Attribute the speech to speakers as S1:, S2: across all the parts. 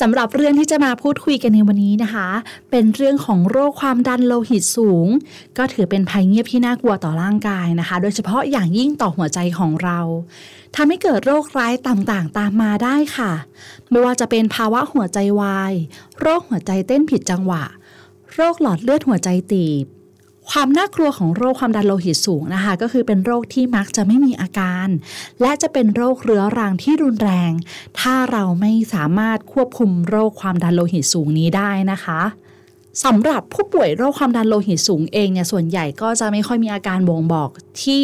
S1: สำหรับเรื่องที่จะมาพูดคุยกันในวันนี้นะคะ เป็นเรื่องของโรคความดันโลหิตสูง ก็ถือเป็นภัยเงียบที่น่ากลัวต่อร่างกายนะคะ โดยเฉพาะอย่างยิ่งต่อหัวใจของเราทำให้เกิดโรคร้ายต่างๆ ตามมาได้ค่ะ ไม่ว่าจะเป็นภาวะหัวใจวาย โรคหัวใจเต้นผิดจังหวะ โรคหลอดเลือดหัวใจตีบ ความน่ากลัวของโรคความดันโลหิตสูงนะคะ ก็คือเป็นโรคที่มักจะไม่มีอาการ และจะเป็นโรคเรื้อรังที่รุนแรง ถ้าเราไม่สามารถควบคุมโรคความดันโลหิตสูงนี้ได้นะคะสำหรับผู้ป่วยโรคความดันโลหิตสูงเองเนี่ยส่วนใหญ่ก็จะไม่ค่อยมีอาการบ่งบอกที่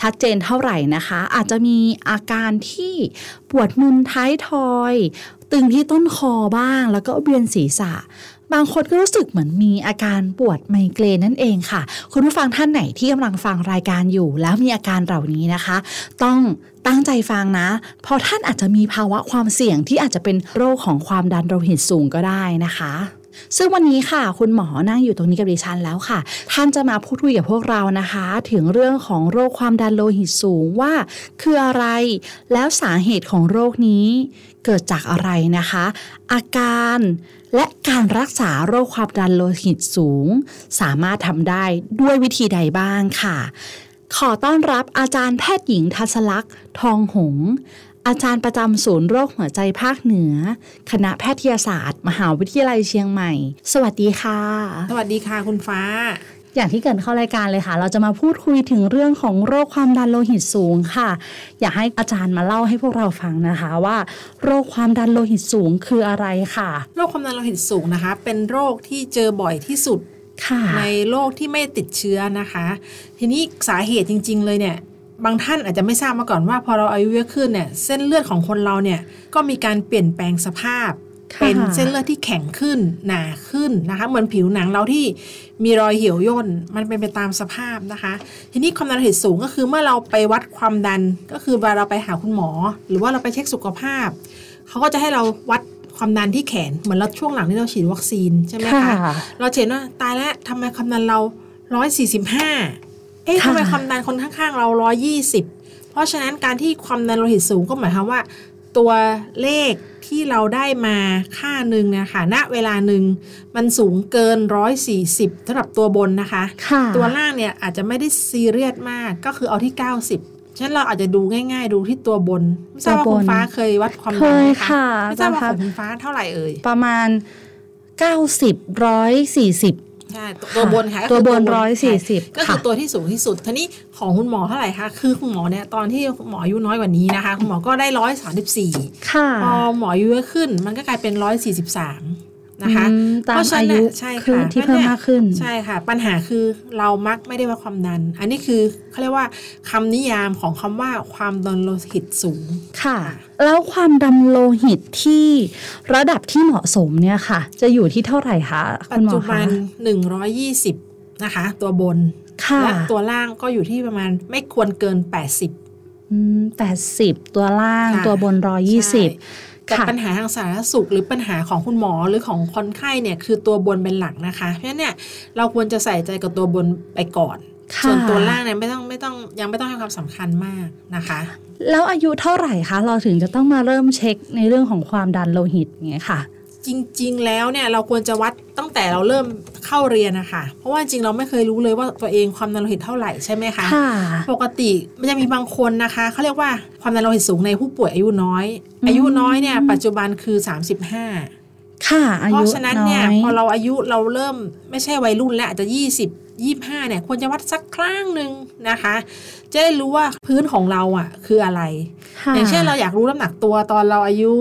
S1: ชัดเจนเท่าไหร่นะคะ อาจจะมีอาการที่ปวดมึนท้ายทอย ตึงที่ต้นคอบ้าง แล้วก็เวียนศีรษะ บางคนก็รู้สึกเหมือนมีอาการปวดไมเกรนนั่นเองค่ะ คุณผู้ฟังท่านไหนที่กำลังฟังรายการอยู่ แล้วมีอาการเหล่านี้นะคะ ต้องตั้งใจฟังนะ เพราะท่านอาจจะมีภาวะความเสี่ยงที่อาจจะเป็นโรคของความดันโลหิตสูงก็ได้นะคะ ซึ่งวันนี้ค่ะ คุณหมอนั่งอยู่ตรงนี้กับดิฉันแล้วค่ะ ท่านจะมาพูดคุยกับพวกเรานะคะ ถึงเรื่องของโรคความดันโลหิตสูงว่า คืออะไร แล้วสาเหตุของโรคนี้ เกิดจากอะไรนะคะ อาการและการรักษาโรคความดันโลหิตสูง สามารถทำได้ด้วยวิธีใดบ้างค่ะ ขอต้อนรับอาจารย์แพทย์หญิงทัศลักษ์ทองหง อาจารย์ประจำศูนย์โรคหัวใจภาคเหนือ คณะแพทยศาสตร์ มหาวิทยาลัยเชียงใหม่ สวัสดีค่ะ
S2: สวัสดีค่ะคุณฟ้า
S1: อย่างที่เกิดเข้ารายการเลยค่ะ เราจะมาพูดคุยถึงเรื่องของโรคความดันโลหิตสูงค่ะ อยากให้อาจารย์มาเล่าให้พวกเราฟังนะคะว่า โรคความดันโลหิตสูงคืออะไรค่ะ
S2: โรคความดันโลหิตสูงนะคะ เป็นโรคที่เจอบ่อยที่สุด
S1: ค่ะ
S2: ในโรคที่ไม่ติดเชื้อนะคะ ทีนี้สาเหตุจริง ๆ เลยเนี่ย บางท่านอาจจะไม่ทราบมาก่อนว่าพอเราอายุเยอะขึ้นเนี่ยเส้นเลือดของคนเราเนี่ยก็มีการเปลี่ยนแปลงสภาพ
S1: ค่ะ
S2: เป็นเส้นเลือดที่แข็งขึ้นหนาขึ้นนะคะ เหมือนผิวหนังเราที่มีรอยเหี่ยวย่นมันเป็นไปตามสภาพนะคะ ทีนี้ความดันโลหิตสูงก็คือเมื่อเราไปวัดความดันก็คือเวลาเราไปหาคุณหมอ หรือว่าเราไปเช็คสุขภาพเขาก็จะให้เราวัดความดันที่แขนเหมือนเราช่วงหลังที่เราฉีดวัคซีนใช่ไหมคะเราเห็นว่าตายแล้วทำไมความดันเราร้อยสี่สิบห้า เอ๊ะ
S1: ค่ะ
S2: ทำไมความดันคนข้างๆ เราร้อยยี่สิบเพราะฉะนั้นการที่ความดันโลหิตสูงก็หมายความว่า ตัวเลขที่เราได้มาค่าหนึ่งเนะคะณเวลาหนึ่งมันสูงเกินร้อยสี่สิบสำหรับตัวบนนะคะ
S1: ค่ะ
S2: ตัวล่างเนี่ยอาจจะไม่ได้ซีเรียสมากก็คือเอาที่90ฉะนั้นเราอาจจะดูง่าย ๆ ดูที่ตัวบนไม่ทราบว่า
S1: ตัวบน
S2: คุณฟ้าเคยวัดความ
S1: เค
S2: ดันไห
S1: ย
S2: ม
S1: ค่ะ
S2: ไม่ทราบว่า
S1: อาจารย์คะ
S2: ของคุณฟ้าเท่าไหร่เอ่ย
S1: ประมาณ90ร้อยสี่สิบ
S2: ใช่ตัวบนค่ะก็
S1: ตัว
S2: คื
S1: บน
S2: ใช่
S1: ร้อยสี่สิบ
S2: ก็คือตัวที่สูงที่สุดทีนี้ของคุณหมอเท่าไหร่คะคือคุณหมอเนี่ยตอนที่คุณหมออายุน้อยกว่านี้นะคะ คุณหมอก็ได้ร้อยสามสิบสี่
S1: ค่ะ
S2: พอหมออายุเยอะขึ้น มันก็กลายเป็นร้อยสี่สิบสาม นะคะ
S1: อืมตาม
S2: เพราะฉะนั้น
S1: อายุ
S2: น่ะใช่
S1: ขึ้น
S2: ค่ะ
S1: ที่เพิ่มมากขึ้น
S2: ใช่ค่ะ ปัญหาคือเรามักไม่ได้วัดความดัน อันนี้คือเขาเรียกว่าคำนิยามของคำว่าความดันโลหิตสูง
S1: ค่ะ แล้วความดันโลหิตที่ระดับที่เหมาะสมเนี่ยค่ะ จะอยู่ที่เท่าไหร่คะ
S2: ปั
S1: คุ
S2: จ
S1: ณหมอ
S2: จุบั
S1: คะ
S2: น120นะคะ ตัวบน
S1: ค่ะ
S2: และตัวล่างก็อยู่ที่ประมาณไม่ควรเกิน80
S1: แปดสิบตัวล่าง
S2: ค่ะ
S1: ตัวบนร้อยยี่สิบ
S2: แต่
S1: ค่ะ
S2: ปัญหาทางสาธารณสุข หรือปัญหาของคุณหมอหรือของคนไข้เนี่ยคือตัวบนเป็นหลักนะคะ เพราะฉะนั้นเนี่ยเราควรจะใส่ใจกับตัวบนไปก่อน
S1: ค่ะ
S2: ส่วนตัวล่างเนี่ยไม่ต้องไม่ต้องยังไม่ต้องให้ความสำคัญมากนะคะ
S1: แล้วอายุเท่าไหร่คะเราถึงจะต้องมาเริ่มเช็คในเรื่องของความดันโลหิตอย่างเงี้ยค่ะ
S2: จริง ๆ แล้วเนี่ยเราควรจะวัดตั้งแต่เราเริ่มเข้าเรียนนะคะเพราะว่าจริงเราไม่เคยรู้เลยว่าตัวเองความดันโลหิตเท่าไหร่ใช่ไหมคะ
S1: ค่ะ
S2: ปกติมันจะมีบางคนนะคะเขาเรียกว่าความดันโลหิตสูงในผู้ป่วยอายุน้อย
S1: อืม
S2: อายุน้อยเนี่ยปัจจุบันคือ 35
S1: ค่ะอา
S2: เพ
S1: ยุ
S2: ราะฉะนั้นเนี่ย
S1: อย
S2: พอเราอายุเราเริ่มไม่ใช่วัยรุ่นแล้วอาจจะ 20 25เนี่ยควรจะวัดสักครั้งหนึ่งนะคะ จะได้รู้ว่าพื้นของเราอะ คืออะไร
S1: ค่ะ
S2: อย่างเช่นเราอยากรู้น้ำหนักตัวตอนเราอายุ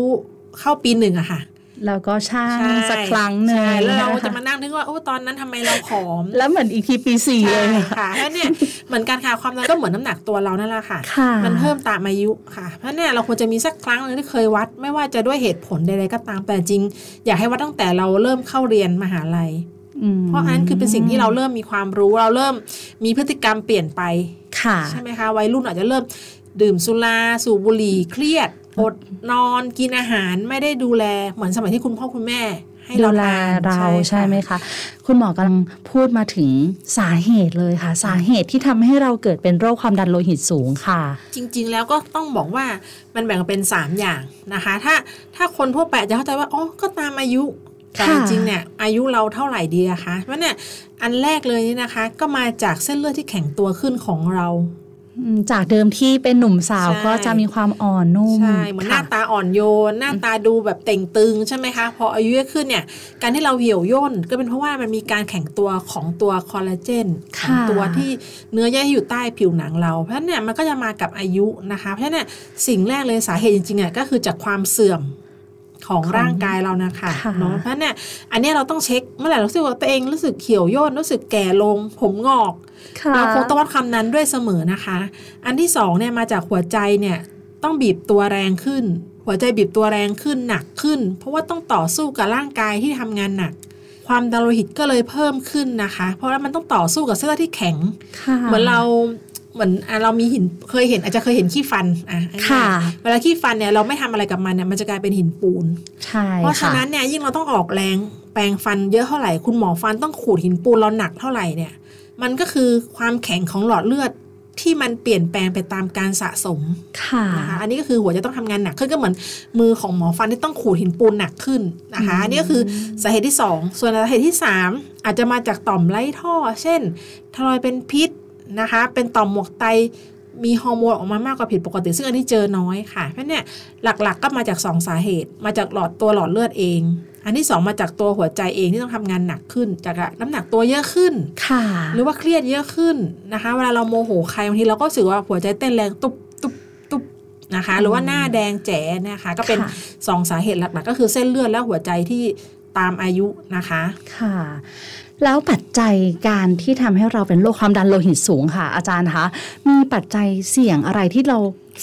S2: เข้าปีหนึ่งอะค่ะ
S1: แล้วก็ช่าง
S2: ใช่
S1: สักครั้งหนึ่ง
S2: ใช่แล้วเรา
S1: นค
S2: จะมานั่งนึกว่าโอ้ตอนนั้นทำไมเราผอม
S1: แล้วเหมือนอีกทีปีสี่เล
S2: ใช่
S1: ย
S2: ค่ะเพราะเนี่ยเหมือนกันค่ะความดันก็เหมือนน้ำหนักตัวเรานั่นแหละค่ะ
S1: ค่ะ
S2: มันเพิ่มตามอายุค่ะ เพราะเนี่ยเราควรจะมีสักครั้งหนึงที่เคยวัด ไม่ว่าจะด้วยเหตุผลใดๆก็ตามแต่จริง อยากให้วัดตั้งแต่เราเริ่มเข้าเรียนมหาลัย
S1: อืม
S2: เพราะอันนั้นคือเป็นสิ่งที่เราเริ่มมีความรู้เราเริ่มมีพฤติกรรมเปลี่ยนไป
S1: ค่ะ
S2: ใช่ไหมคะวัยรุ่นอาจจะเริ่มดื่มสุราสูบบุหรี่เครียด อดนอนกินอาหารไม่ได้ดูแลเหมือนสมัยที่คุณพ่อคุณแม่ให้
S1: ดู
S2: เรา
S1: แล
S2: ทาน
S1: เราใช่
S2: ค่ะ
S1: ไหมคะ คุณหมอกำลังพูดมาถึงสาเหตุเลยค่ะ สาเหตุที่ทำให้เราเกิดเป็นโรคความดันโลหิตสูงค่ะ
S2: จริง ๆ แล้วก็ต้องบอกว่ามันแบ่งเป็น 3 อย่างนะคะ ถ้าถ้าคนทั่วไปอาจจะเข้าใจว่าอ๋อก็ตามอายุแต่
S1: ค่ะ
S2: จริงๆเนี่ยอายุเราเท่าไหร่ดีอะคะเพราะเนี่ยอันแรกเลยนี่นะคะ ก็มาจากเส้นเลือดที่แข็งตัวขึ้นของเรา
S1: อืม จากเดิมที่เป็นหนุ่มสาว
S2: ใช่
S1: ก็จะมีความอ่อนนุ่ม
S2: ใช่เหมือนหน้า
S1: ค่ะ
S2: ตาอ่อนโยน หน้าตาดูแบบเต่งตึงใช่ไหมคะพออายุเยอะขึ้นเนี่ยการที่เราเหี่ยวย่นก็เป็นเพราะว่ามันมีการแข็งตัวของตัวคอลลาเจนของ
S1: ค่ะ
S2: ตัวที่เนื้อเยื่อที่อยู่ใต้ผิวหนังเรา เพราะฉะนั้นเนี่ยมันก็จะมากับอายุนะคะ เพราะฉะนั้นเนยสิ่งแรกเลยสาเหตุจริงๆอะก็คือจากความเสื่อม ของร่างกายเรานะคะ
S1: ค่ะ
S2: เนาะเพราะฉะนั้นเนี่ยอันเนี้ยเราต้องเช็คเมื่อไหร่เรารู้สึกว่าตัวเองรู้สึกเขียวย่นรู้สึกแก่ลง ผมงอก
S1: ค่ะ
S2: เราคงต้องวัดความนั้นด้วยเสมอนะคะ อันที่สองเนี่ยมาจากหัวใจเนี่ยต้องบีบตัวแรงขึ้น หัวใจบีบตัวแรงขึ้นหนักขึ้น เพราะว่าต้องต่อสู้กับร่างกายที่ทำงานหนัก ความดันโลหิตก็เลยเพิ่มขึ้นนะคะ เพราะว่ามันต้องต่อสู้กับเส้นเลือดที่แข็ง
S1: ค่ะ
S2: เหมือนเรา เหมือนอะเรามีหินเคยเห็นอาจจะเคยเห็นขี้ฟันอะ
S1: ค่ะ
S2: เวลาขี้ฟันเนี่ยเราไม่ทำอะไรกับมันเนี่ยมันจะกลายเป็นหินปูน
S1: ใช่
S2: เพราะฉะ
S1: ค่ะ
S2: นั้นเนี่ยยิ่งเราต้องออกแรงแปรงฟันเยอะเท่าไหร่คุณหมอฟันต้องขูดหินปูนเราหนักเท่าไหร่เนี่ย มันก็คือความแข็งของหลอดเลือดที่มันเปลี่ยนแปลงไปตามการสะสม
S1: ค่ะ
S2: นะคะอันนี้ก็คือหัวจะต้องทำงานหนักขึ้นก็เหมือนมือของหมอฟันที่ต้องขูดหินปูนหนักขึ้นนะคะอันนี้ก็คือสาเหตุที่สองส่วนสาเหตุที่สามอาจจะมาจากต่อมไร้ท่อ เช่นทรอยเป็นพิษ นะคะ เป็นต่อมหมวกไตมีฮอร์โมนออกมามากกว่าผิดปกติ ซึ่งอันนี้เจอน้อยค่ะ เพราะเนี่ยหลักๆก็มาจากสองสาเหตุ มาจากหลอดตัวหลอดเลือดเอง อันที่สองมาจากตัวหัวใจเองที่ต้องทำงานหนักขึ้น จากน้ำหนักตัวเยอะขึ้น
S1: ค่ะ
S2: หรือว่าเครียดเยอะขึ้นนะคะ เวลาเราโมโหใครบางทีเราก็รู้สึกว่าหัวใจเต้นแรงตุบตุบตุบนะคะ หรือว่าหน้าแดงแจ๋นะคะ ก็เป็น
S1: ค่ะ
S2: สองสาเหตุหลักๆ ก็คือเส้นเลือดและหัวใจที่ตามอายุนะคะ
S1: ค่ะ แล้วปัจจัยการที่ทำให้เราเป็นโรคความดันโลหิตสูงค่ะ อาจารย์คะมีปัจจัยเสี่ยงอะไรที่เรา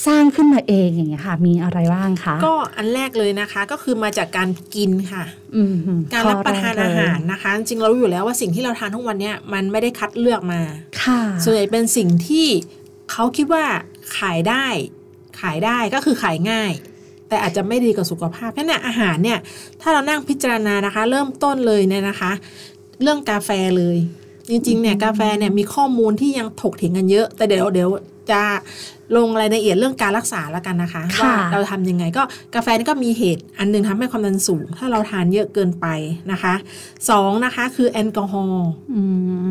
S1: สร้างขึ้นมาเองอย่างเงี้ยค่ะ มีอะไรบ้างคะ
S2: ก็อันแรกเลยนะคะก็คือมาจากการกินค่ะ
S1: อืม
S2: การรับประทานอาหารนะคะ จริงๆเรารู้อยู่แล้วว่าสิ่งที่เราทานทุกวันเนี้ยมันไม่ได้คัดเลือกมา
S1: ค่ะ
S2: ส่วนใหญ่เป็นสิ่งที่เขาคิดว่าขายได้ ขายได้ก็คือขายง่าย แต่อาจจะไม่ดีกับสุขภาพเพราะฉะนั้นอาหารเนี่ยถ้าเรานั่งพิจารณานะคะ เริ่มต้นเลยเนี่ยนะคะ เรื่องกาแฟเลย จริงๆเนี่ยกาแฟเนี่ยมีข้อมูลที่ยังถกเถียงกันเยอะ แต่เดี๋ยวเดี๋ยวจะลงรายละเอียดเรื่องการรักษาแล้วกันนะคะ
S1: ค่ะ
S2: ว่าเราทำยังไงก็กาแฟนี่ก็มีเหตุอันหนึงทำให้ความดันสูง ถ้าเราทานเยอะเกินไปนะคะสองนะคะคือแอลกอฮอล์
S1: อื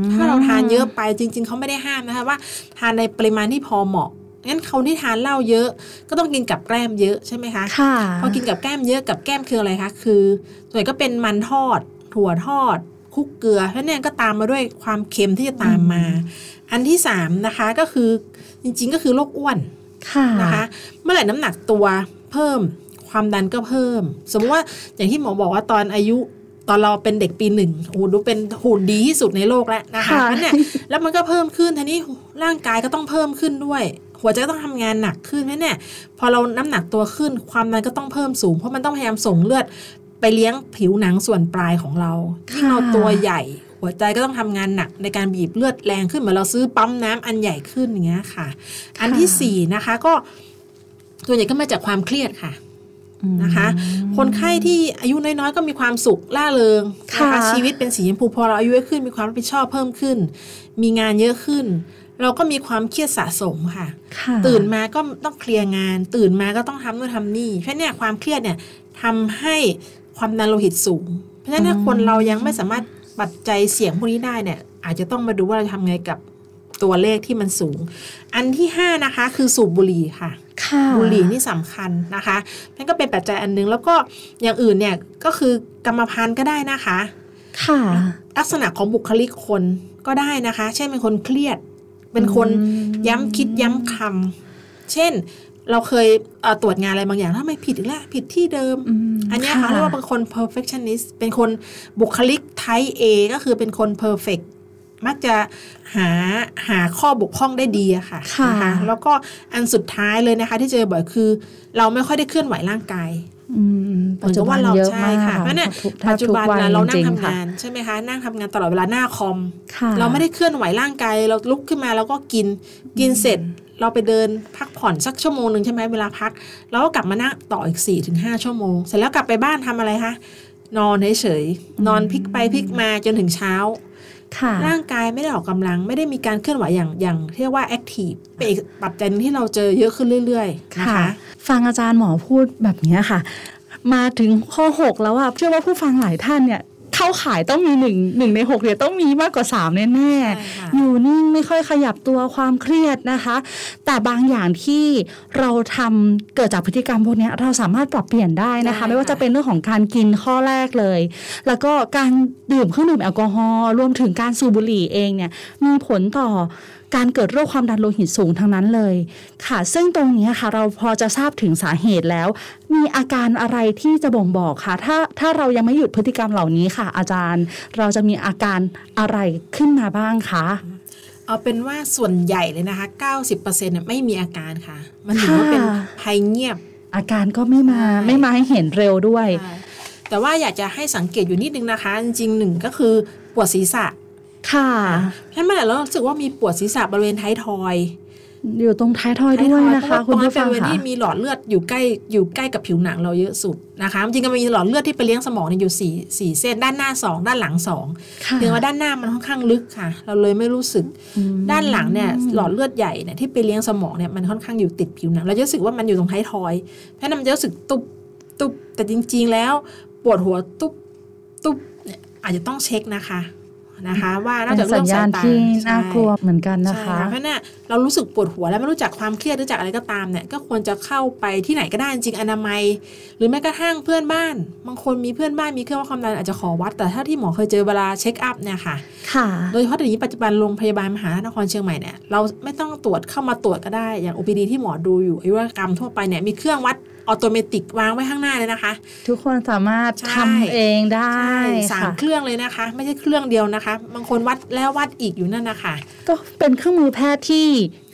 S1: ม
S2: ถ้าเราทานเยอะไปจริง ๆเขาไม่ได้ห้ามนะคะว่า ทานในปริมาณที่พอเหมาะงั้นคนที่ทานเหล้าเยอะก็ต้องกินกับแกล้มเยอะใช่ไหมคะ
S1: ค่ะ
S2: พอกินกับแกล้มเยอะกับแกล้มคืออะไรคะคือส่วนใหญ่ก็เป็นมันทอดถั่วทอด คลุกเกลือเพราะเนี่ยก็ตามมาด้วยความเค็มที่จะตามมา อันที่สามนะคะก็คือจริงๆก็คือโรคอ้วน
S1: ค่ะ
S2: นะคะ เมื่อไหร่น้ำหนักตัวเพิ่มความดันก็เพิ่ม สมมติว่าอย่างที่หมอบอกว่าตอนอายุตอนเราเป็นเด็กปีหนึ่งโอ้โหดูเป็นหุ่นดีที่สุดในโลกแล้วนะคะ
S1: ค่ะ
S2: เพราะเนี่ยแล้วมันก็เพิ่มขึ้นทีนี้ร่างกายก็ต้องเพิ่มขึ้นด้วย หัวใจก็ต้องทำงานหนักขึ้นเพราะเนี่ยพอเราน้ำหนักตัวขึ้น ความดันก็ต้องเพิ่มสูง เพราะมันต้องพยายามส่งเลือด ไปเลี้ยงผิวหนังส่วนปลายของเราที่เราตัวใหญ่ หัวใจก็ต้องทำงานหนักในการบีบเลือดแรงขึ้นเหมือนเราซื้อปั๊มน้ำอันใหญ่ขึ้นอย่างเงี้ยค่ะ อันที่สี่นะคะก็ส่วนใหญ่ก็มาจากความเครียดค่ะนะคะ คนไข้ที่อายุน้อยๆ ก็มีความสุขล่าเริงนะคะ
S1: ค่ะ
S2: ชีวิตเป็นสีชมพูพอเราอายุเยอะขึ้นมีความรับผิดชอบเพิ่มขึ้น มีงานเยอะขึ้น เราก็มีความเครียดสะสมค่ะ
S1: ค่ะ
S2: ตื่นมาก็ต้องเคลียร์งาน ตื่นมาก็ต้องทำนู่นทำนี่เพราะเนี่ยความเครียดเนี่ยทำให้ ความดันโลหิตสูง เพราะฉะนั้นถ้าคนเรายังไม่สามารถปัจจัยเสี่ยงพวกนี้ได้เนี่ย อาจจะต้องมาดูว่าเราจะทำไงกับตัวเลขที่มันสูง อันที่ห้านะคะคือสูบบุหรี่ค่ะ
S1: ค่ะ
S2: บุหรี่นี่สำคัญนะคะนั่นก็เป็นปัจจัยอันหนึง แล้วก็อย่างอื่นเนี่ยก็คือกรรมพันธุ์ก็ได้นะคะ
S1: ค่ะ
S2: ลักษณะของบุคลิกคนก็ได้นะคะ เช่นเป็นคนเครียด เป็นคนย้ำคิดย้ำคำเช่น เราเคยเอ่อตรวจงานอะไรบางอย่างถ้าไม่ผิดอีกแล้วผิดที่เดิม
S1: อืม
S2: อันเนี้ย
S1: ค่ะ
S2: เขาเรียกว่าเป็นคน perfectionist เป็นคนบุคลิก type A ก็คือเป็นคน perfect มักจะหาหาข้อบกพร่องได้ดีอะค่ะ
S1: ค่ะ
S2: นะคะแล้วก็อันสุดท้ายเลยนะคะ ที่เจอบ่อยคือ เราไม่ค่อยได้เคลื่อนไหวร่างกาย
S1: อืม
S2: เหมือนกับว่าเรา
S1: เยอะ
S2: ใช่
S1: มาก
S2: ค่ะเพราะเนี่ย
S1: ทุก
S2: ปัจจุบัน
S1: ทุกวั
S2: น่ะเรานั่ง
S1: จ
S2: ทำ
S1: ๆค่ะ
S2: งานใช่ไหมคะนั่งทำงานตลอดเวลาหน้าคอม
S1: ค่ะ
S2: เราไม่ได้เคลื่อนไหวร่างกายเราลุกขึ้นมาแล้วก็กินกินเสร็จ เราไปเดินพักผ่อนสักชั่วโมงหนึ่งใช่ไหมเวลาพักแล้วก็กลับมานั่งต่ออีก4ี่ถึงห้าชั่วโมง เสร็จแล้วกลับไปบ้านทำอะไรคะนอนเฉยๆนอนพลิกไปพลิกมาจนถึงเช้า
S1: ค่ะ
S2: ร่างกายไม่ได้ออกกำลัง ไม่ได้มีการเคลื่อนไหวอย่างอย่างเรียกว่าแอคทีฟเป็นอีกปัจจัยหนึ่งที่เราเจอเยอะขึ้นเรื่อยๆนะคะ
S1: ฟังอาจารย์หมอพูดแบบเนี้ยค่ะ มาถึงข้อ 6 แล้วอะเชื่อว่าผู้ฟังหลายท่านเนี่ย เข้าขายต้องมีหนึ่งหนึ่งในหกเนี่ยต้องมีมากกว่าสามแน่
S2: ใช่
S1: ๆ
S2: ค่ะ
S1: อยู่นิ่งไม่ค่อยขยับตัวความเครียดนะคะ แต่บางอย่างที่เราทำเกิดจากพฤติกรรมพวกเนี้ยเราสามารถปรับเปลี่ยนได้นะคะ ไม่ว่าจะเป็นเรื่องของการกินข้อแรกเลย แล้วก็การดื่มเครื่องดื่มแอลกอฮอล์รวมถึงการสูบบุหรี่เองเนี่ยมีผลต่อ การเกิดโรคความดันโลหิตสูงทั้งนั้นเลย ค่ะ ซึ่งตรงนี้ค่ะ เราพอจะทราบถึงสาเหตุแล้ว มีอาการอะไรที่จะบ่งบอกค่ะ ถ้าถ้าเรายังไม่หยุดพฤติกรรมเหล่านี้ค่ะ อาจารย์ เราจะมีอาการอะไรขึ้นมาบ้างคะ
S2: เอาเป็นว่าส่วนใหญ่เลยนะคะ 90%เนี่ยไม่มีอาการค่ะ มันถือว่าเป็น
S1: ค่ะ
S2: ภัยเงียบ
S1: อาการก็ไม่มา
S2: ใช่
S1: ไม่มาให้เห็นเร็วด้วย
S2: แต่ว่าอยากจะให้สังเกตอยู่นิดนึงนะคะ จริงๆหนึ่งก็คือปวดศีรษะ
S1: ค่ะ
S2: เพราะฉะนั้นเมื่อไหร่เรารู้สึกว่ามีปวดศีรษะบริเวณท้ายทอย
S1: อยู่ตรงท้ายทอยด้วยนะคะ
S2: เพ
S1: คุณ
S2: ราว่า
S1: ผู้
S2: ตรง
S1: ฟั
S2: นั้นเป็นบริเวณ
S1: งค่ะ
S2: ที่มีหลอดเลือดอยู่ใกล้อยู่ใกล้กับผิวหนังเราเยอะสุดนะคะจริงๆก็มีหลอดเลือดที่ไปเลี้ยงสมองเนี่ยอยู่สี่สี่เส้นด้านหน้าสองด้านหลังสอง
S1: ค่ะ
S2: เพียงว่าด้านหน้ามันค่อนข้างลึกค่ะ เราเลยไม่รู้สึก
S1: อืม
S2: ด้านหลังเนี่ยหลอดเลือดใหญ่เนี่ยที่ไปเลี้ยงสมองเนี่ยมันค่อนข้างอยู่ติดผิวหนังเราจะรู้สึกว่ามันอยู่ตรงท้ายทอยเพราะฉะนั้นมันจะรู้สึกตุบตุบแต่จริง ๆ แล้ว ปวดหัวตุบตุบเนี่ยอาจจะต้องเช็คนะคะ นะคะว่านอก
S1: เป็
S2: จาก
S1: น
S2: เรื่
S1: สั
S2: อ
S1: ญ
S2: งสา
S1: ญายณ
S2: ตา
S1: ที่
S2: ใช่
S1: น่ากลัวเหมือนกันนะ
S2: ใช่
S1: คะ
S2: เพราะเนี่ยเรารู้สึกปวดหัวแล้วไม่รู้จักความเครียดหรือจากอะไรก็ตามเนี่ยก็ควรจะเข้าไปที่ไหนก็ได้จริงๆอนามัย หรือแม้กระทั่งเพื่อนบ้าน บางคนมีเพื่อนบ้านมีเครื่องวัดความดันอาจจะขอวัด แต่ถ้าที่หมอเคยเจอเวลาเช็คอัพเนี่ยค่ะ
S1: ค่ะ
S2: โดยเฉพาะเดี๋ยวนี้ปัจจุบันโรงพยาบาลมหานครเชียงใหม่เนี่ยเราไม่ต้องตรวจเข้ามาตรวจก็ได้อย่าง OPD ที่หมอดูอยู่อายุรกรรมทั่วไปเนี่ยมีเครื่องวัด ออโตเมติกวางไว้ข้างหน้าเลยนะคะ
S1: ทุกคนสามารถ
S2: ใช่
S1: ทำเองได้
S2: สาม
S1: ค่ะ
S2: เครื่องเลยนะคะ ไม่ใช่เครื่องเดียวนะคะ บางคนวัดแล้ววัดอีกอยู่นั่นนะคะ
S1: ก็เป็นเครื่องมือแพทย์ที่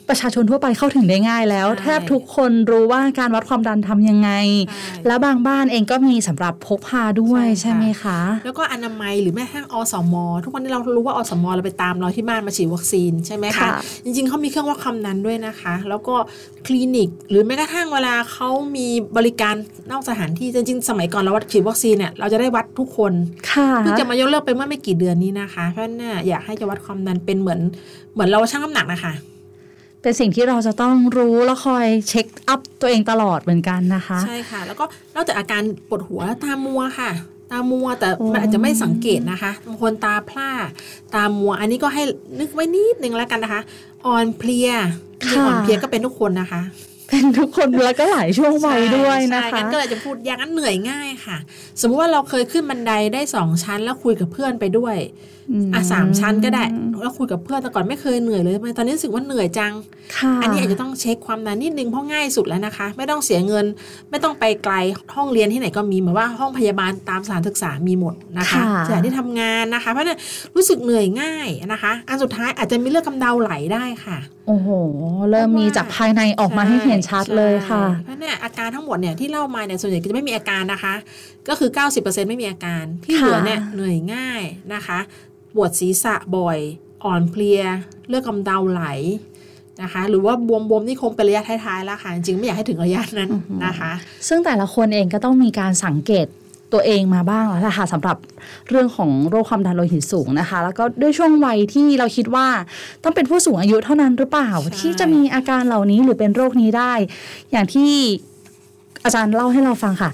S1: ประชาชนทั่วไปเข้าถึงได้ง่ายแล้ว
S2: ใช่
S1: แทบทุกคนรู้ว่าการวัดความดันทำยังไง
S2: ใช่
S1: แล้วบางบ้านเองก็มีสำหรับพกพาด้วย
S2: ใช่ค่ะ
S1: ใช่ไหมคะ
S2: แล้วก็อนามัยหรือแม้กระทั่งอสมทุกวันนี้เรารู้ว่าอสมเราไปตามเราที่บ้านมาฉีดวัคซีนใช่ไหมคะ
S1: ค่ะ
S2: จริงๆเขามีเครื่องวัดความดันด้วยนะคะ แล้วก็คลินิก หรือแม้กระทั่งเวลาเขามีบริการนอกสถานที่จริงๆ สมัยก่อนเราวัดฉีดวัคซีนเนี่ยเราจะได้วัดทุกคน
S1: ค่ะ
S2: เพิ่งจะมายกเลิกไปเมื่อไม่กี่เดือนนี้นะคะเพราะฉะนั้นเนี่ยอยากให้จะวัดความดันเป็นเหมือนเหมือนเราชั่งน้ำหนักนะคะ
S1: เป็นสิ่งที่เราจะต้องรู้แล้วคอยเช็คอัพตัวเองตลอดเหมือนกันนะคะ
S2: ใช่ค่ะ แล้วก็นอกจากอาการปวดหัวตามัวค่ะ ตามัวแต่
S1: โอ้
S2: มันอาจจะไม่สังเกตนะคะบางคนตาพร่า ตามัว อันนี้ก็ให้นึกไว้นิดนึงแล้วกันนะคะ อ่อนเพลียจริงๆอ่อนเพลียก็เป็นทุกคนนะคะ
S1: เป็นทุกคนแล้วก็หลายช่วงวัยด้วยนะ
S2: ใช่
S1: คะ
S2: งั้นก็เลยจะพูดอย่างนั้นเหนื่อยง่ายค่ะ สมมุติว่าเราเคยขึ้นบันไดได้สองชั้น แล้วคุยกับเพื่อนไปด้วยอะสามชั้นก็ได้แล้วคุยกับเพื่อนแต่ก่อนไม่เคยเหนื่อยเลยทำไมตอนนี้รู้สึกว่าเหนื่อยจัง
S1: ค่ะ
S2: อันนี้อาจจะต้องเช็คความดันนิดนึงเพราะง่ายสุดแล้วนะคะ ไม่ต้องเสียเงิน ไม่ต้องไปไกลห้องเรียนที่ไหนก็มีเหมือนว่าห้องพยาบาลตามสถานศึกษามีหมดนะคะ
S1: ค่ะ
S2: สถานที่ทำงานนะคะ เพราะฉะนั้นรู้สึกเหนื่อยง่ายนะคะ อันสุดท้ายอาจจะมีเลือดกำเดาไหลได้ค่ะ
S1: โอ้โห เริ่มมีจากภายในออกมาให้เห็นชัดเลยค่ะ
S2: ใช่เพราะเนี่ยอาการทั้งหมดเนี่ยที่เล่ามาเนี่ยส่วนใหญ่ก็จะไม่มีอาการนะคะ ก็คือ 90%ไม่มีอาการที่เหลือเนี่ยเหนื่อยง่ายนะคะปวดศีรษะบ่อยอ่อนเพลียเลือดกำเดาไหลนะคะหรือว่าบวมๆนี่คงเป็นระยะท้ายๆแล้วค่ะจริงๆไม่อยากให้ถึงระยะนั้นนะคะ
S1: ซึ่งแต่ละคนเองก็ต้องมีการสังเกต ตัวเองมาบ้างแล้วล่ะค่ะสำหรับเรื่องของโรคความดันโลหิตสูงนะคะ แล้วก็ด้วยช่วงวัยที่เราคิดว่าต้องเป็นผู้สูงอายุเท่านั้นหรือเปล่า
S2: ใช่
S1: ที่จะมีอาการเหล่านี้หรือเป็นโรคนี้ได้ อย่างที่อาจารย์เล่าให้เราฟังค่ะ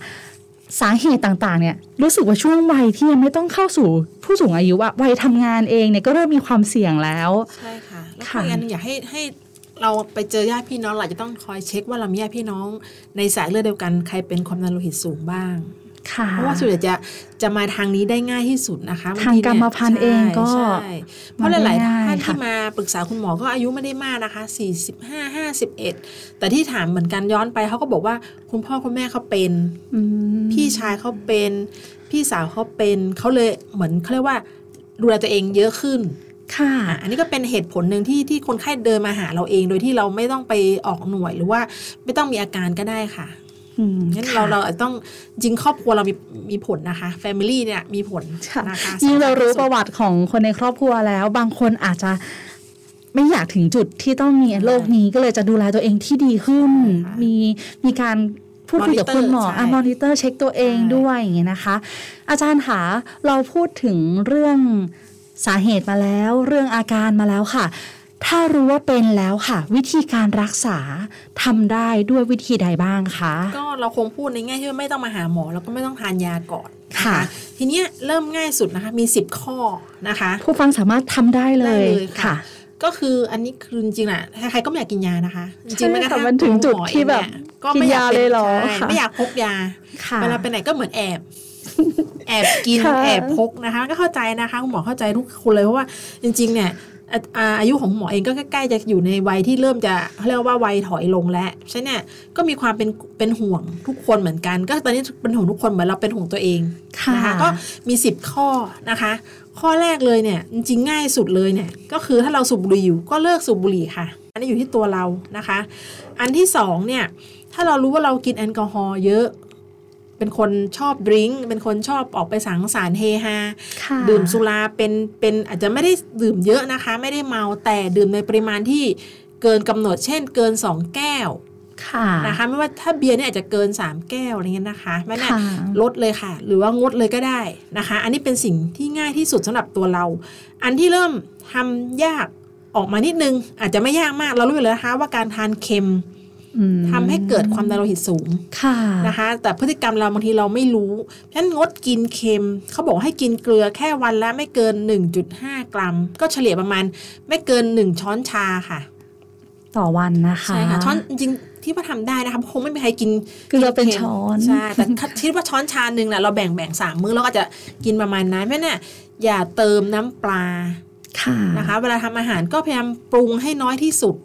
S1: สาเหตุต่างๆเนี่ยรู้สึกว่าช่วงวัยที่ยังไม่ต้องเข้าสู่ผู้สูงอายุอะวัยทำงานเองเนี่ยก็เริ่มมีความเสี่ยงแล้ว
S2: ใช่ค่ะแล้วก็
S1: ค่ะ
S2: อีกอันหนึงอยากให้ให้เราไปเจอญาติพี่น้องเราจะต้องคอยเช็คว่าเรามีญาติพี่น้อง ในสายเลือดเดียวกันใครเป็นความดันโลหิตสูงบ้าง
S1: ค่ะ
S2: เพราะว่าส่วนใหญ่จะจะมาทางนี้ได้ง่ายที่สุดนะคะบ
S1: ทาง
S2: ทีเนี่ย
S1: กรรมพันธุ์เองก็
S2: ใช่ใช่เพราะหลายๆท่าน
S1: มาได้ง่าย
S2: ที่
S1: ค่ะ
S2: มาปรึกษาคุณหมอก็อายุไม่ได้มากนะคะ 45 51 แต่ที่ถามเหมือนกันย้อนไปเขาก็บอกว่าคุณพ่อคุณแม่เขาเป็น
S1: อืม
S2: พี่ชายเขาเป็น พี่สาวเขาเป็นเขาเลยเหมือนเขาเรียกว่าดูแลตัวเองเยอะขึ้น
S1: ค่ะ
S2: อะ อันนี้ก็เป็นเหตุผลหนึ่งที่ที่คนไข้เดินมาหาเราเอง โดยที่เราไม่ต้องไปออกหน่วยหรือว่าไม่ต้องมีอาการก็ได้ค่ะ
S1: อืม
S2: งั้น
S1: ค่ะ
S2: เราเราอาจจะต้องจริงครอบครัวเรามีมีผลนะคะ Family เนี่ยมีผล
S1: ค่ะ
S2: นะคะ
S1: ยิ่งเรารู้
S2: สำคัญที่สุด
S1: ประวัติของคนในครอบครัวแล้ว บางคนอาจจะไม่อยากถึงจุดที่ต้องมีโรคนี้ก็เลยจะดูแลตัวเองที่ดีขึ้น
S2: ใช่ค่ะ
S1: มีมีการพูดคุยกับคุณหมอ
S2: Monitor
S1: อะ
S2: ใช่
S1: มอนิเตอร์เช็คตัวเอง
S2: ใช่
S1: ด้วยอย่างเงี้ยนะคะ อาจารย์คะเราพูดถึงเรื่องสาเหตุมาแล้ว เรื่องอาการมาแล้วค่ะ ถ้ารู้ว่าเป็นแล้วค่ะ วิธีการรักษาทำได้ด้วยวิธีใดบ้างคะ
S2: ก็เราคงพูดในแง่ที่ว่าไม่ต้องมาหาหมอ แล้วก็ไม่ต้องทานยาก่อนน
S1: ค่ะ
S2: ทีเนี้ยเริ่มง่ายสุดนะคะมี 10 ข้อนะคะ
S1: ผู้ฟังสามารถทำได้เล
S2: ได้
S1: ย
S2: เลยค่ะ
S1: ค่ะ
S2: ก็คืออันนี้คือจริงๆน่ะใครๆก็ไม่อยากกินยานะคะจ
S1: ใช่
S2: ริงๆแม้กระ
S1: ค่ะ
S2: ทั่ง
S1: มันถึงจุด
S2: หมอ
S1: ที่แบบ
S2: เองเนี่ยก็ไม่อยาก
S1: กินยาเลยเหรอ
S2: ใช่
S1: ค่ะ
S2: ไม่อยากพกยา
S1: ค่ะ
S2: เวลาไปไหนก็เหมือนแอบแอบกิน
S1: ค่ะ
S2: แอบพกนะคะ ก็เข้าใจนะคะคุณหมอเข้าใจทุกคนเลยเพราะว่าจริง ๆ เนี่ย อายุของหมอเองก็ใกล้ๆจะอยู่ในวัยที่เริ่มจะเรียกว่าวัยถอยลงแล้วใช่เนี่ยก็มีความเป็นเป็นห่วงทุกคนเหมือนกัน ก็ตอนนี้เป็นห่วงทุกคนเหมือนเราเป็นห่วงตัวเองนะคะก็มี 10 ข้อนะคะ ข้อแรกเลยเนี่ยจริงง่ายสุดเลยเนี่ยก็คือถ้าเราสูบบุหรี่อยู่ก็เลิกสูบบุหรี่ค่ะ อันนี้อยู่ที่ตัวเรานะคะ อันที่สองเนี่ยถ้าเรารู้ว่าเรากินแอลกอฮอล์เยอะ เป็นคนชอบดริงก์เป็นคนชอบออกไปสังสรรค์เฮฮา
S1: ค่ะ
S2: ดื่มสุราเป็นเป็นอาจจะไม่ได้ดื่มเยอะนะคะ ไม่ได้เมาแต่ดื่มในปริมาณที่เกินกำหนดเช่น เกิน 2 แก้ว
S1: ค่ะ
S2: นะคะไม่ว่าถ้าเบียร์เนี่ยอาจจะเกิน 3 แก้วอะไรเงี้ยนะคะไม่เนี่ย
S1: ค่ะ
S2: ลดเลยค่ะ หรือว่างดเลยก็ได้นะคะ อันนี้เป็นสิ่งที่ง่ายที่สุดสำหรับตัวเรา อันที่เริ่มทำยากออกมานิดนึง อาจจะไม่ยากมากเรารู้อยู่แล้วนะคะว่าการทานเค็ม
S1: อืม
S2: ทำให้เกิดความดันโลหิตสูง
S1: ค่ะ
S2: นะคะ แต่พฤติกรรมเราบางทีเราไม่รู้ฉะนั้นงดกินเค็ม เขาบอกให้กินเกลือแค่วันละไม่เกิน 1.5 กรัม ก็เฉลี่ยประมาณไม่เกิน 1 ช้อนชาค่ะ
S1: ต่อวันนะคะ
S2: ใช่ค่ะ ช้อนจริงๆที่ว่าทำได้นะคะคงไม่มีใครกิน
S1: เกลือเป็น
S2: ค็ม
S1: ช้อน
S2: ใช่แต่คิดว่าช้อนชาหนึ่งแหละเราแบ่งแบ่งสามมื้อเราก็จะกินประมาณนั้นเพราะเนี่ยอย่าเติมน้ำปลา
S1: ค่ะ
S2: นะคะ เวลาทำอาหารก็พยายามปรุงให้น้อยที่สุด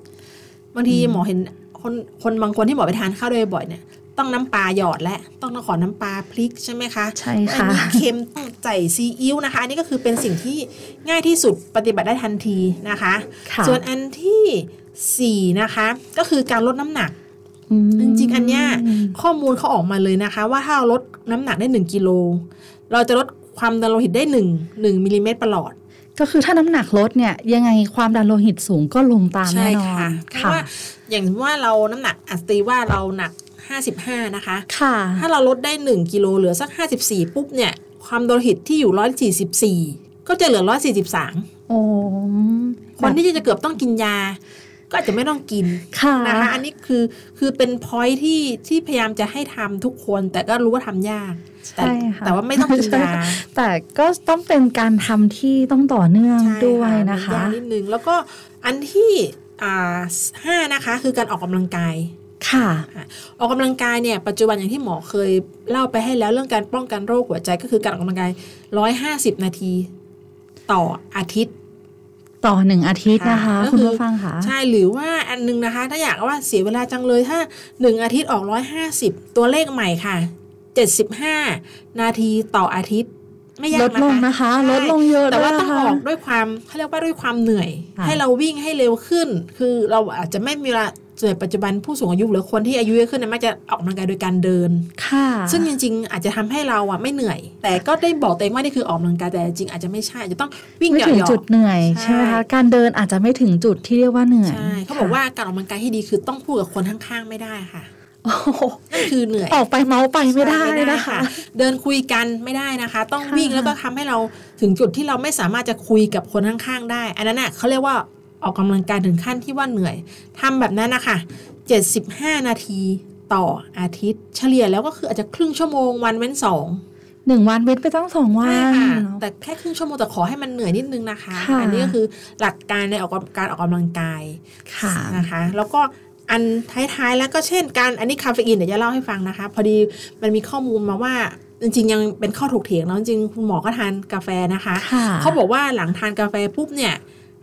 S2: บางทีหมอเห็น คนคนบางคนที่หมอไปทานข้าวด้วยบ่อยเนี่ยต้องน้ำปลาหยอดและต้องขอน้ำปลาพริกใช่ไหมคะ
S1: ใช่
S2: อัน
S1: ค่ะ
S2: นี้เค็มต้องใส่ซีอิ๊วนะคะอันนี้ก็คือเป็นสิ่งที่ง่ายที่สุดปฏิบัติได้ทันทีนะคะ
S1: ค่ะ
S2: ส่วนอันที่สี่นะคะก็คือการลดน้ำหนัก
S1: อืม
S2: จริงๆอันเนี้ยข้อมูลเขาออกมาเลยนะคะ ว่าถ้าเราลดน้ำหนักได้1กิโลเราจะลดความดันโลหิตได้1 1มิลลิเมตรประหลอด
S1: ก็คือถ้าน้ำหนักลดเนี่ยยังไงความดันโลหิตสูงก็ลงตามแน่นอน
S2: เพราะว่า อย่างว่าเราน้ำหนักอัตรีว่าเราหนัก 55 นะคะ
S1: ค่ะ
S2: ถ้าเราลดได้ 1กิโลเหลือสัก 54 ปุ๊บเนี่ย ความดันโลหิตที่อยู่ 144 ก็จะเหลือ 143
S1: โอ้
S2: คนที่จะเกือบต้องกินยา ก็อาจจะไม่ต้องกิน
S1: ค่ะ
S2: นะคะอันนี้คือคือเป็นพอยที่ที่พยายามจะให้ทำทุกคน แต่ก็รู้ว่าทำยากแต่
S1: ใช่ค่ะ
S2: แต่ว่าไม่ต้องกินยา
S1: แต่ก็ต้องเป็นการทำที่ต้องต่อเนื่อง
S2: ใช่
S1: ด้วย
S2: มั
S1: นะคะ
S2: ยากนิดนึงแล้วก็อันที่อ่า ห้านะคะ คือการออกกำลังกาย
S1: ค่ะ
S2: ออกกำลังกายเนี่ยปัจจุบันอย่างที่หมอเคยเล่าไปให้แล้วเรื่องการป้องกันโรคหัวใจก็คือการออกกำลังกาย150นาที ต่ออาทิตย์
S1: ต่อหนึ่งอาทิตย์นะคะ
S2: ค่ะก็
S1: คุณ
S2: คือ
S1: ผู้ฟังค่ะ
S2: ใช่หรือว่าอันนึงนะคะ ถ้าอยากว่าเสียเวลาจังเลยถ้า1อาทิตย์ออก150ตัวเลขใหม่ค่ะ75นาทีต่ออาทิตย์ ไม่ยาก
S1: ลดลงนะคะ
S2: ใช่
S1: ลดลงเยอะ
S2: แต่ว่า
S1: ด้วย
S2: ต้อง
S1: ค่ะ
S2: ออกด้วยความเขาเรียกว่าด้วยความเหนื่อย
S1: ค่ะ
S2: ให้เราวิ่งให้เร็วขึ้น คือเราอาจจะไม่มีเวลาส่วนใหญ่ปัจจุบันผู้สูงอายุหรือคนที่อายุเยอะขึ้นเนี่ยมักจะออกกำลังกายโดยการเดิน
S1: ค่ะ
S2: ซึ่งจริงๆ อาจจะทำให้เราอะไม่เหนื่อย แต่ก็ได้บอกตัวเองว่านี่คือออกกำลังกายแต่จริงอาจจะไม่ใช่อาจจะต้องวิ่ง
S1: ไม่
S2: เหยาะ
S1: ถึง
S2: ๆ
S1: จุดเหนื่อย
S2: ใช่
S1: ใช่ไหมคะการเดินอาจจะไม่ถึงจุดที่เรียกว่าเหนื่อย
S2: ใช่เขาบอกว่าการออกกำลังกายที่ดีคือต้องพูดกับคนข้างๆไม่ได้ค่ะ
S1: โอ้โห
S2: นั่น คือเหนื่อย
S1: ออกไปเมาส์ไปไม่ได้
S2: ใช่
S1: นะคะ
S2: เดินคุยกันไม่ได้นะคะ ต้อง
S1: ค่ะ
S2: วิ่งแล้วก็ทำให้เราถึงจุดที่เราไม่สามารถจะคุยกับคนข้างๆได้ อันนั้นน่ะเขาเรียกว่าออกกำลังกายถึงขั้นที่ว่าเหนื่อยทำแบบนั้นนะคะ75 นาทีต่ออาทิตย์ เฉลี่ยแล้วก็คืออาจจะครึ่งชั่วโมงวันเว้นสอง
S1: หนึ่งวันเว้นไปตั้งสองวั
S2: ใช่
S1: น
S2: ค่ะแต่แค่ครึ่งชั่วโมงแต่ขอให้มันเหนื่อยนิดนึงนะคะ
S1: ค่ะ
S2: อันี้ก็คือหลักการในออกกำการออกกำลังกาย
S1: ค่ะ
S2: นะคะ แล้วก็ อันท้ายๆแล้วก็เช่นการอันนี้คาเฟอีนเดี๋ยวจะเล่าให้ฟังนะคะ พอดีมันมีข้อมูลมาว่าจริงๆ ยังเป็นข้อถกเถียงแล้วจริงๆคุณหมอก็ทานกาแฟนะคะ
S1: ค่ะ
S2: เขาบอกว่าหลังทานกาแฟปุ๊บเนี่ย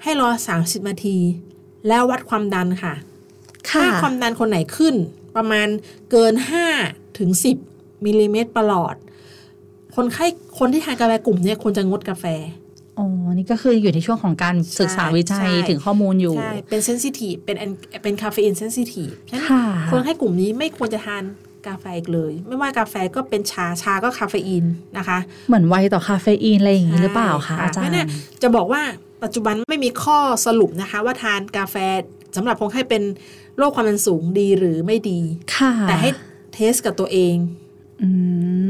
S2: ให้รอ30นาที แล้ววัดความดันค่ะ
S1: ค่ะ
S2: ถ้าความดันคนไหนขึ้น ประมาณเกิน5ถึง10มิลลิเมตรประหลอด คนไข้คนที่ทานกาแฟกลุ่มเนี่ยควรจะงดกาแฟ
S1: อ๋อ นี่ก็คืออยู่ในช่วงของการศึกษาวิจัย
S2: ใช่
S1: ถึงข้อมูลอยู่
S2: ใช่ เป็น sensitive เป็น an- เป็น caffeine sensitive ฉะนั้น
S1: ค่ะ
S2: คนไข้กลุ่มนี้ไม่ควรจะทานกาแฟอีกเลย ไม่ว่ากาแฟก็เป็นชาชาก็คาเฟอีนนะคะ
S1: เหมือนไวต่อคาเฟอีนอะไรอย่างนี้หรือเปล่าคะ
S2: ใช่
S1: อาจาร
S2: เพราะเนี่ยจะบอกว่าปัจจุบันไม่มีข้อสรุปนะคะ ว่าทานกาแฟสำหรับคนไข้เป็นโรคความดันสูงดีหรือไม่ดี
S1: ค่ะ
S2: แต่ให้ test กับตัวเอง
S1: อืม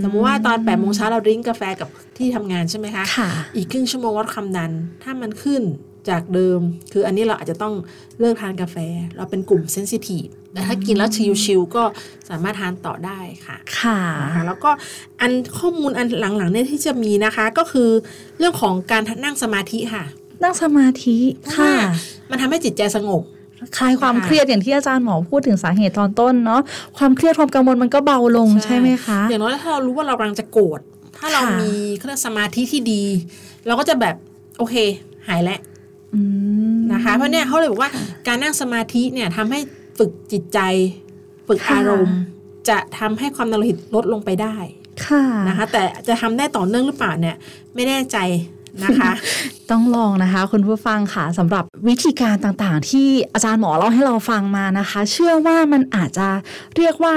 S2: สมมติว่าตอน8ปดโมงเช้าเรา drink กาแฟกับที่ทำงานใช่ไหมคะ
S1: ค่ะ
S2: อีกครึ่งชั่วโมงวัดความดัน ถ้ามันขึ้นจากเดิม คืออันนี้เราอาจจะต้องเลิกทานกาแฟ เราเป็นกลุ่ม sensitive แต่ถ้ากินแล้ว chill ๆก็สามารถทานต่อได้ค่ะ
S1: ค่ะ
S2: นะคะแล้วก็อันข้อมูลอันหลังๆเนี่ยที่จะมีนะคะ ก็คือเรื่องของการนั่งสมาธิค่ะ
S1: นั่งสมาธิ
S2: เพราะ
S1: ค่ะ
S2: ว่ามันทำให้จิตใจสงบ
S1: คลายความ
S2: ค่ะ
S1: เครียดอย่างที่อาจารย์หมอพูดถึงสาเหตุตอนต้นเนาะความเครียดความกังวลมันก็เบาลงใช่ไหมคะ
S2: อย่างน้อยถ้าเรารู้ว่าเรากำลังจะโกรธถ้าเรา
S1: ค่ะ
S2: มีเครื่องสมาธิที่ดี เราก็จะแบบโอเค หายแล้ว
S1: อืม
S2: นะคะเพราะเนี่ยเขาเลยบอกว่าการนั่งสมาธิเนี่ยทำให้ฝึกจิตใจ ฝึก
S1: ค่ะ
S2: อารมณ์ จะทำให้ความดันโลหิตลดลงไปได้
S1: ค่ะ
S2: นะคะแต่จะทำได้ต่อเนื่องหรือเปล่าเนี่ย ไม่แน่ใจ นะคะ
S1: ต้องลองนะคะ คุณผู้ฟังค่ะสำหรับวิธีการต่างๆ ที่อาจารย์หมอเล่าให้เราฟังมานะคะ เชื่อว่ามันอาจจะเรียกว่า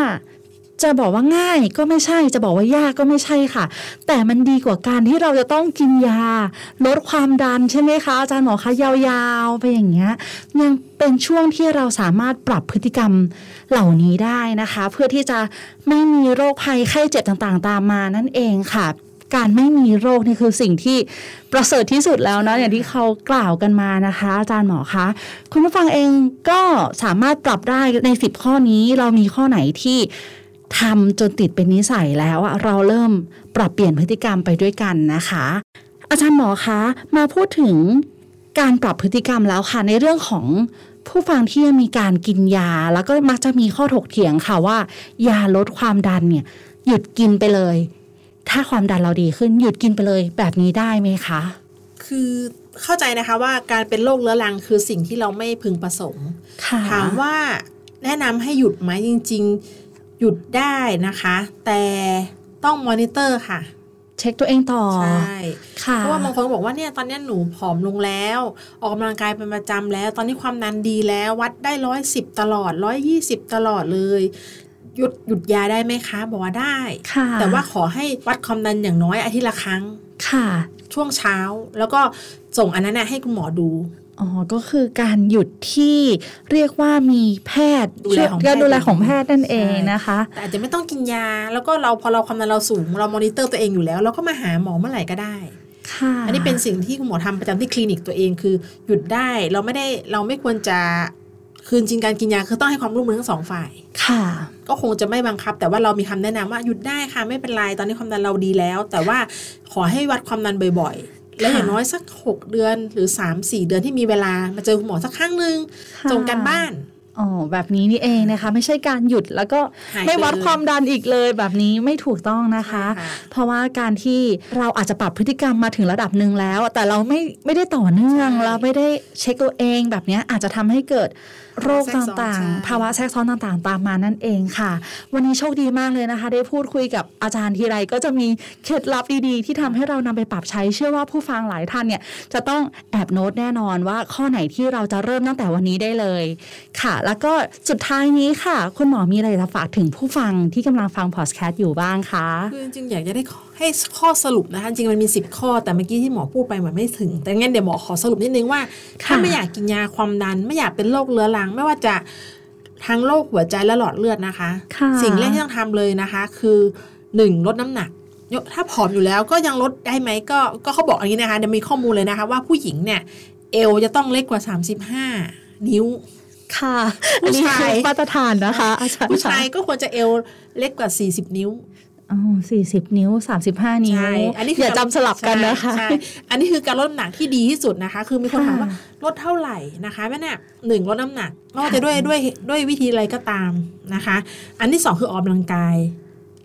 S1: จะบอกว่าง่ายก็ไม่ใช่จะบอกว่ายากก็ไม่ใช่ค่ะ แต่มันดีกว่าการที่เราจะต้องกินยา ลดความดันใช่ไหมคะ อาจารย์หมอคะยาวๆ ไปอย่างเงี้ยยังเป็นช่วงที่เราสามารถปรับพฤติกรรมเหล่านี้ได้นะคะ เพื่อที่จะไม่มีโรคภัยไข้เจ็บต่างๆ ตามมานั่นเองค่ะ การไม่มีโรคนี่คือสิ่งที่ประเสริฐที่สุดแล้วนะอย่างที่เขากล่าวกันมานะคะ อาจารย์หมอคะคุณผู้ฟังเองก็สามารถปรับได้ใน10ข้อนี้เรามีข้อไหนที่ทำจนติดเป็นนิสัยแล้วอะเราเริ่มปรับเปลี่ยนพฤติกรรมไปด้วยกันนะคะ อาจารย์หมอคะมาพูดถึงการปรับพฤติกรรมแล้วค่ะในเรื่องของผู้ฟังที่มีการกินยา แล้วก็มักจะมีข้อถกเถียงค่ะว่า ยาลดความดันเนี่ย หยุดกินไปเลย ถ้าความดันเราดีขึ้นหยุดกินไปเลยแบบนี้ได้ไหมคะ
S2: คือเข้าใจนะคะว่าการเป็นโรคเรื้อรังคือสิ่งที่เราไม่พึงประสงค์
S1: ค่ะ
S2: ถามว่าแนะนำให้หยุดไหมจริง ๆ หยุดได้นะคะ แต่ต้องมอนิเตอร์ค่ะ
S1: เช็คตัวเองต่อ
S2: ใช่
S1: ค่ะ
S2: เพราะว่าบางคนก็บอกว่าเนี่ยตอนเนี้ยหนูผอมลงแล้ว ออกกำลังกายเป็นประจำแล้ว ตอนนี้ความดันดีแล้ววัดได้ร้อยสิบตลอดร้อยยี่สิบตลอดเลย หยุดหยุดยาได้ไหมคะ บอกว่าได้
S1: ค่ะ
S2: แต่ว่าขอให้วัดความดันอย่างน้อยอาทิตย์ละครั้ง
S1: ค่ะ
S2: ช่วงเช้าแล้วก็ส่งอันนั้นนะให้คุณหมอดู
S1: อ๋อ ก็คือการหยุดที่เรียกว่ามีแพทย์
S2: ดูแลของแพทย์
S1: การดูแลของแพทย์นั่นเอง
S2: ใช่
S1: นะคะ
S2: แต่อาจจะไม่ต้องกินยา แล้วก็เราพอเราความดันเราสูง เรามอนิเตอร์ตัวเองอยู่แล้ว เราก็มาหาหมอเมื่อไหร่ก็ได้
S1: ค่ะ
S2: อันนี้เป็นสิ่งที่คุณหมอทำประจำที่คลินิกตัวเองคือหยุดได้ เราไม่ได้เราไม่ควรจะ คืนจริงการกินยาคือต้องให้ความร่วมมือทั้งสองฝ่าย
S1: ค่ะ
S2: ก็คงจะไม่บังคับ แต่ว่าเรามีคำแนะนำว่าหยุดได้ค่ะไม่เป็นไรตอนนี้ความดันเราดีแล้ว แต่ว่าขอให้วัดความดันบ่อยๆ และอย่างน้อยสัก 6 เดือนหรือ 3-4 เดือนที่มีเวลามาเจอคุณหมอสักครั้งหนึ่ง
S1: ค่ะ
S2: ส่งกันบ้าน
S1: อ๋อแบบนี้นี่เองนะคะ ไม่ใช่การหยุดแล้วก็
S2: หายไป
S1: ไม่วัด
S2: เลย
S1: ความดันอีกเลยแบบนี้ไม่ถูกต้องนะคะ
S2: ใช่ค่ะ
S1: เพราะว่าการที่เราอาจจะปรับพฤติกรรมมาถึงระดับหนึ่งแล้ว แต่เราไม่ไม่ได้ต่อเนื่อง
S2: ใช่
S1: เราไม่ได้เช็คตัวเองแบบเนี้ยอาจจะทำให้เกิด โรค
S2: แทรกซ้อน
S1: ต่าง
S2: ใช่
S1: ๆภาวะแทรกซ้อนต่างๆ ตามมานั่นเองค่ะ วันนี้โชคดีมากเลยนะคะ ได้พูดคุยกับอาจารย์ทีไรก็จะมีเคล็ดลับดีๆ ที่ทำให้เรานำไปปรับใช้เชื่อว่าผู้ฟังหลายท่านเนี่ยจะต้องแอบโน้ตแน่นอนว่าข้อไหนที่เราจะเริ่มตั้งแต่วันนี้ได้เลย ค่ะ แล้วก็สุดท้ายนี้ค่ะ คุณหมอมีอะไรจะฝากถึงผู้ฟังที่กำลังฟังพอดแคสต์อยู่บ้างคะ
S2: คือจริงๆอยากจะได้ให้ข้อสรุปนะคะจริงๆมันมี 10 ข้อแต่เมื่อกี้ที่หมอพูดไปเหมือนไม่ถึง แต่งั้นเดี๋ยวหมอขอสรุปนิดนึงว่าถ้า
S1: ค่ะ
S2: ไม่อยากกินยาความดันไม่อยากเป็นโรคเรื้อรังไม่ว่าจะทั้งโรคหัวใจและหลอดเลือดนะคะ
S1: ค่ะ
S2: สิ่งแรกที่ต้องทำเลยนะคะ คือหนึ่งลดน้ำหนักยกถ้าผอมอยู่แล้วก็ยังลดได้ไหมก็ก็เขาบอกอย่างนี้นะคะเดี๋ยวมีข้อมูลเลยนะคะ ว่าผู้หญิงเนี่ย เอวจะต้องเล็กกว่า 35 นิ้ว
S1: ค่ะ
S2: ผู้ชาย
S1: อันนี้คือมาตรฐานนะคะอาจารย์
S2: ผู้ชายก็ควรจะเอวเล็กกว่า 40 นิ้ว
S1: อ๋อ สี่สิบนิ้วสามสิบห้านิ้ว
S2: ใช่อันนี้คื
S1: อย่าจำสลับกันนะคะ
S2: ใช่ใช่อันนี้คือการลดน้ำหนักที่ดีที่สุดนะคะ คือมีคนถามว่า
S1: ค่ะ
S2: ลดเท่าไหร่นะคะแม่เนี่ยหนึ่งลดน้ำหนักไม่ว่าจะด้วยด้วยด้วยวิธีอะไรก็ตามนะคะ อันที่สองคือออกกำลังกาย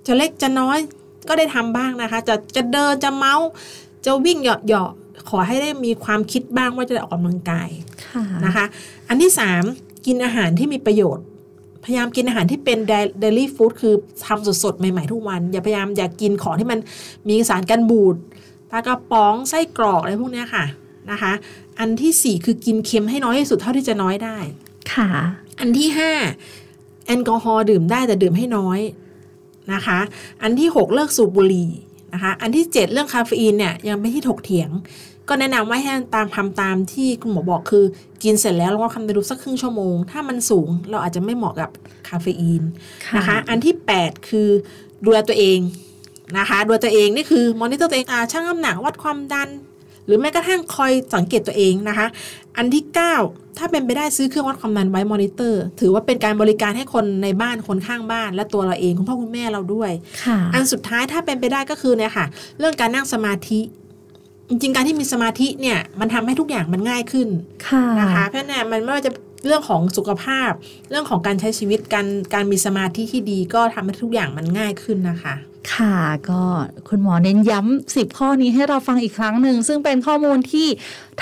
S2: จะเล็กจะน้อยก็ได้ทำบ้างนะคะ จะจะเดินจะเมาส์จะวิ่งเหยาะเหยาะขอให้ได้มีความคิดบ้างว่าจะได้ออกกำลังกาย
S1: ค่ะ
S2: นะคะ อันที่สามกินอาหารที่มีประโยชน์ พยายามกินอาหารที่เป็นเดลี่ฟู้ดคือทำสดๆ ใหม่ๆ ทุกวัน อย่าพยายามอย่ากกินของที่มันมีสารกันบูดปลากระป๋องไส้กรอกอะไรพวกเนี้ยค่ะนะคะ อันที่สี่คือกินเค็มให้น้อยที่สุดเท่าที่จะน้อยได้
S1: ค่ะ
S2: อันที่ห้าแอลกอฮอล์ดื่มได้แต่ดื่มให้น้อยนะคะ อันที่หกเลิกสูบบุหรี่นะคะ อันที่เจ็ดเรื่องคาเฟอีนเนี่ยยังไม่ที่ถกเถียง ก็แนะนำว่าให้ตามทำตามที่คุณหมอบอกคือ กินเสร็จแล้วลองความดันดูสักครึ่งชั่วโมง ถ้ามันสูงเราอาจจะไม่เหมาะกับคาเฟอีน
S1: ค่ะ
S2: นะคะ อันที่ 8 คือดูแลตัวเองนะคะดูแลตัวเองนี่คือมอนิเตอร์ตัวเองอ่าชั่งน้ำหนักวัดความดัน หรือแม้กระทั่งคอยสังเกตตัวเองนะคะ อันที่ 9 ถ้าเป็นไปได้ซื้อเครื่องวัดความดันไว้มอนิเตอร์ ถือว่าเป็นการบริการให้คนในบ้านคนข้างบ้าน และตัวเราเองคุณพ่อคุณแม่เราด้วย
S1: ค่ะ
S2: อันสุดท้ายถ้าเป็นไปได้ก็คือเนี่ยค่ะ เรื่องการนั่งสมาธิ จริงๆ การที่มีสมาธิเนี่ยมันทำให้ทุกอย่างมันง่ายขึ้น
S1: ค่ะ
S2: นะคะเพราะฉะนั้นมันไม่ว่าจะเรื่องของสุขภาพ เรื่องของการใช้ชีวิตการการมีสมาธิที่ดีก็ทำให้ทุกอย่างมันง่ายขึ้นนะคะ
S1: ค่ะก็คุณหมอเน้นย้ำสิบข้อนี้ให้เราฟังอีกครั้งหนึ่ง ซึ่งเป็นข้อมูลที่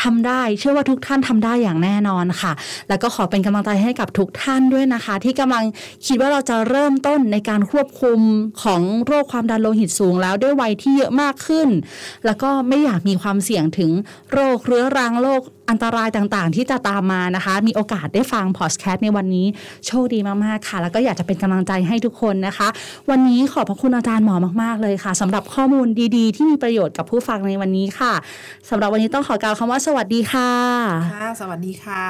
S1: ทำได้ เชื่อว่าทุกท่านทำได้อย่างแน่นอนค่ะ แล้วก็ขอเป็นกำลังใจให้กับทุกท่านด้วยนะคะ ที่กำลังคิดว่าเราจะเริ่มต้นในการควบคุมของโรคความดันโลหิตสูงแล้วด้วยวัยที่เยอะมากขึ้น แล้วก็ไม่อยากมีความเสี่ยงถึงโรคเรื้อรังโรคอันตรายต่างๆ ที่จะตามมานะคะ มีโอกาสได้ฟังพอดแคสต์ในวันนี้โชคดีมากๆค่ะ แล้วก็อยากจะเป็นกำลังใจให้ทุกคนนะคะ วันนี้ขอบพระคุณอาจารย์หมอมากๆเลยค่ะสำหรับข้อมูลดีๆ ที่มีประโยชน์กับผู้ฟังในวันนี้ค่ะสำหรับวันนี้ต้องขอกล่าวคำว่าสวัสดีค่ะ
S2: ค่ะ สวัสดีค่ะ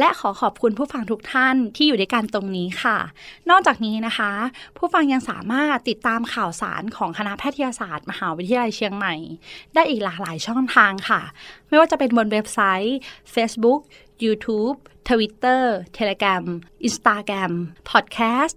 S1: และขอขอบคุณผู้ฟังทุกท่านที่อยู่ด้วยกันตรงนี้ค่ะ นอกจากนี้นะคะ ผู้ฟังยังสามารถติดตามข่าวสารของคณะแพทยศาสตร์ มหาวิทยาลัยเชียงใหม่ ได้อีกหลากหลายช่องทางค่ะ ไม่ว่าจะเป็นบนเว็บไซต์ Facebook YouTube Twitter Telegram Instagram Podcast